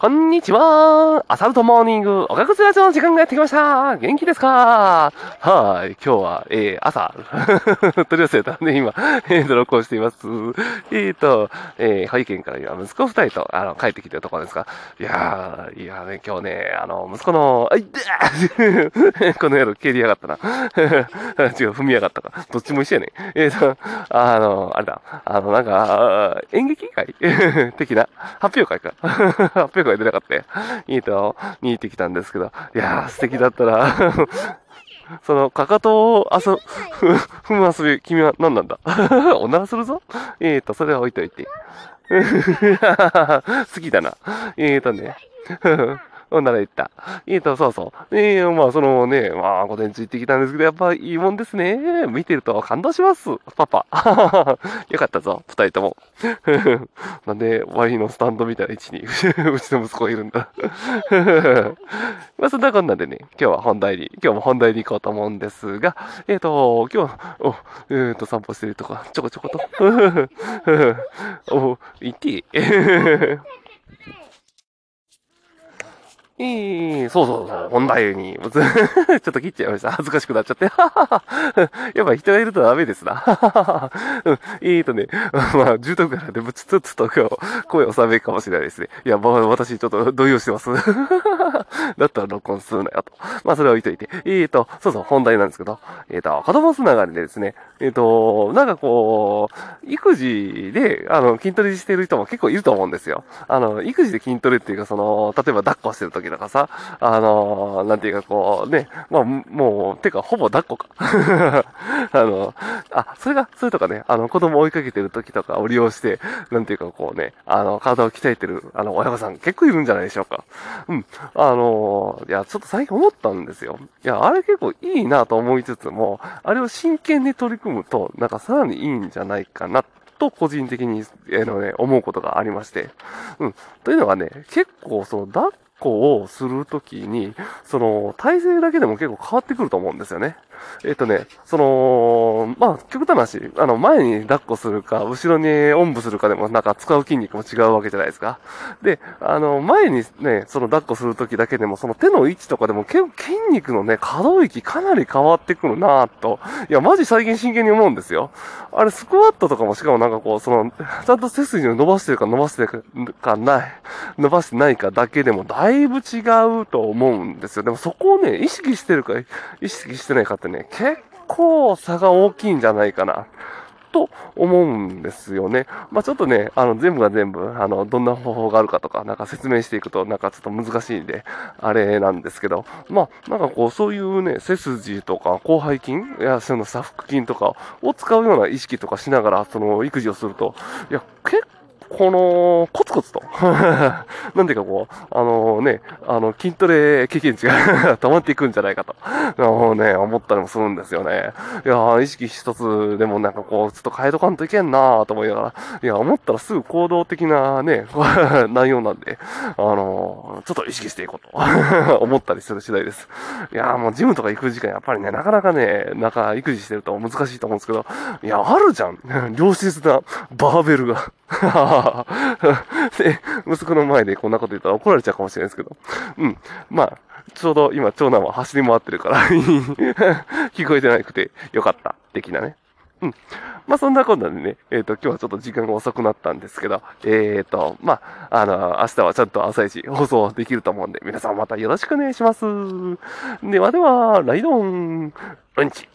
こんにちは。アサルトモーニング、おかくつラジオの時間がやってきました。元気ですか？はい。今日は、えー、朝、取り寄せたんで、今、えーと、録音しています。えーと、えー、保育園から今、息子二人と、あの、帰ってきてるところですが、いやー、いやね、今日ね、あの、息子の、あいっ この野郎、蹴りやがったな。違う、踏みやがったか。どっちも一緒やね。えーと、あの、あれだ、あの、なんか、演劇会？的な、発表会か。発表会出なかったよ。いいと、に行ってきたんですけど、いやー、素敵だったな。その、かかとを遊ぶ、踏む遊び、君は何なんだ？おならするぞ？えーと、それは置いといて。好きだな。えーとね。ほんなら言った。えーと、そうそう。ええまあ、そのね、まあ、午前中行ってきたんですけど、やっぱいいもんですね。見てると感動します。パパ。よかったぞ、二人とも。なんで、ワインのスタンドみたいな位置に、うちの息子がいるんだ。まあ、そんなこんなでね、今日は本題に、今日も本題に行こうと思うんですが、えっ、と、今日、お、えっ、ー、と、散歩してるとか、ちょこちょこと。お、行っていい？ええそうそうそう、本題に、ちょっと切っちゃいました。恥ずかしくなっちゃって。やっぱ人がいるとダメですな。うん、えーとね、まあ、住宅からでぶつつつと声を収めるかもしれないですね。いや、まあ、私ちょっと動揺してます。だったら録音するなよと。まあ、それは置いといて。えーと、そうそう、本題なんですけど、えーと、子供つながりでですね、えーと、なんかこう、育児で、あの、筋トレしてる人も結構いると思うんですよ。あの、育児で筋トレっていうか、その、例えば抱っこしてる時とかさ、あのー、なんていうかこうね、まあ、もう、てか、ほぼ抱っこか。あの、あ、それが、それとかね、あの、子供追いかけてる時とかを利用して、なんていうかこうね、あの、体を鍛えてる、あの、親御さん結構いるんじゃないでしょうか。うん。あのー、いや、ちょっと最近思ったんですよ。いや、あれ結構いいなと思いつつも、あれを真剣に取り組むと、なんかさらにいいんじゃないかなと個人的に、えのね、思うことがありまして。うん。というのがね、結構その、抱っこをするときに、その、体勢だけでも結構変わってくると思うんですよね。えっ、とね、その、まあ、極端な話、あの、前に抱っこするか、後ろにおんぶするかでも、なんか使う筋肉も違うわけじゃないですか。で、あの、前にね、その抱っこするときだけでも、その手の位置とかでも結構筋肉のね、可動域かなり変わってくるなぁと。いや、マジ最近真剣に思うんですよ。あれ、スクワットとかもしかもなんかこう、その、ちゃんと背筋を伸ばしてるか伸ばしてるかない、伸ばしてないかだけでも、だいだいぶ違うと思うんですよ。でもそこをね、意識してるか、意識してないかってね、結構差が大きいんじゃないかな。と思うんですよね。まあちょっとね、あの全部が全部、あの、どんな方法があるかとか、なんか説明していくと、なんかちょっと難しいんで、あれなんですけど、まあなんかこう、そういうね、背筋とか、広背筋、いや、その左腹筋とかを使うような意識とかしながら、その育児をすると、いや、結構この、コツコツと なんていうかこう、あのね、あの、筋トレ経験値が 溜まっていくんじゃないかと、あのね、思ったりもするんですよね。いや意識一つでもなんかこう、ちょっと変えとかんといけんなと思いながら、いや、思ったらすぐ行動的なね、内容なんで、あのちょっと意識していこうと思ったりする次第です。いやもうジムとか行く時間やっぱりね、なかなかね、なんか育児してると難しいと思うんですけど、いや、あるじゃん。良質なバーベルが。で、息子の前でこんなこと言ったら怒られちゃうかもしれないですけど。うん。まあ、ちょうど今長男は走り回ってるから 聞こえてなくてよかった。的なね。うん。まあそんなことでね、えっ、ー、と、今日はちょっと時間が遅くなったんですけど、えっ、ー、と、まあ、あの、明日はちゃんと朝一放送できると思うんで、皆さんまたよろしくお願いします。ではでは、ライドン、うんち。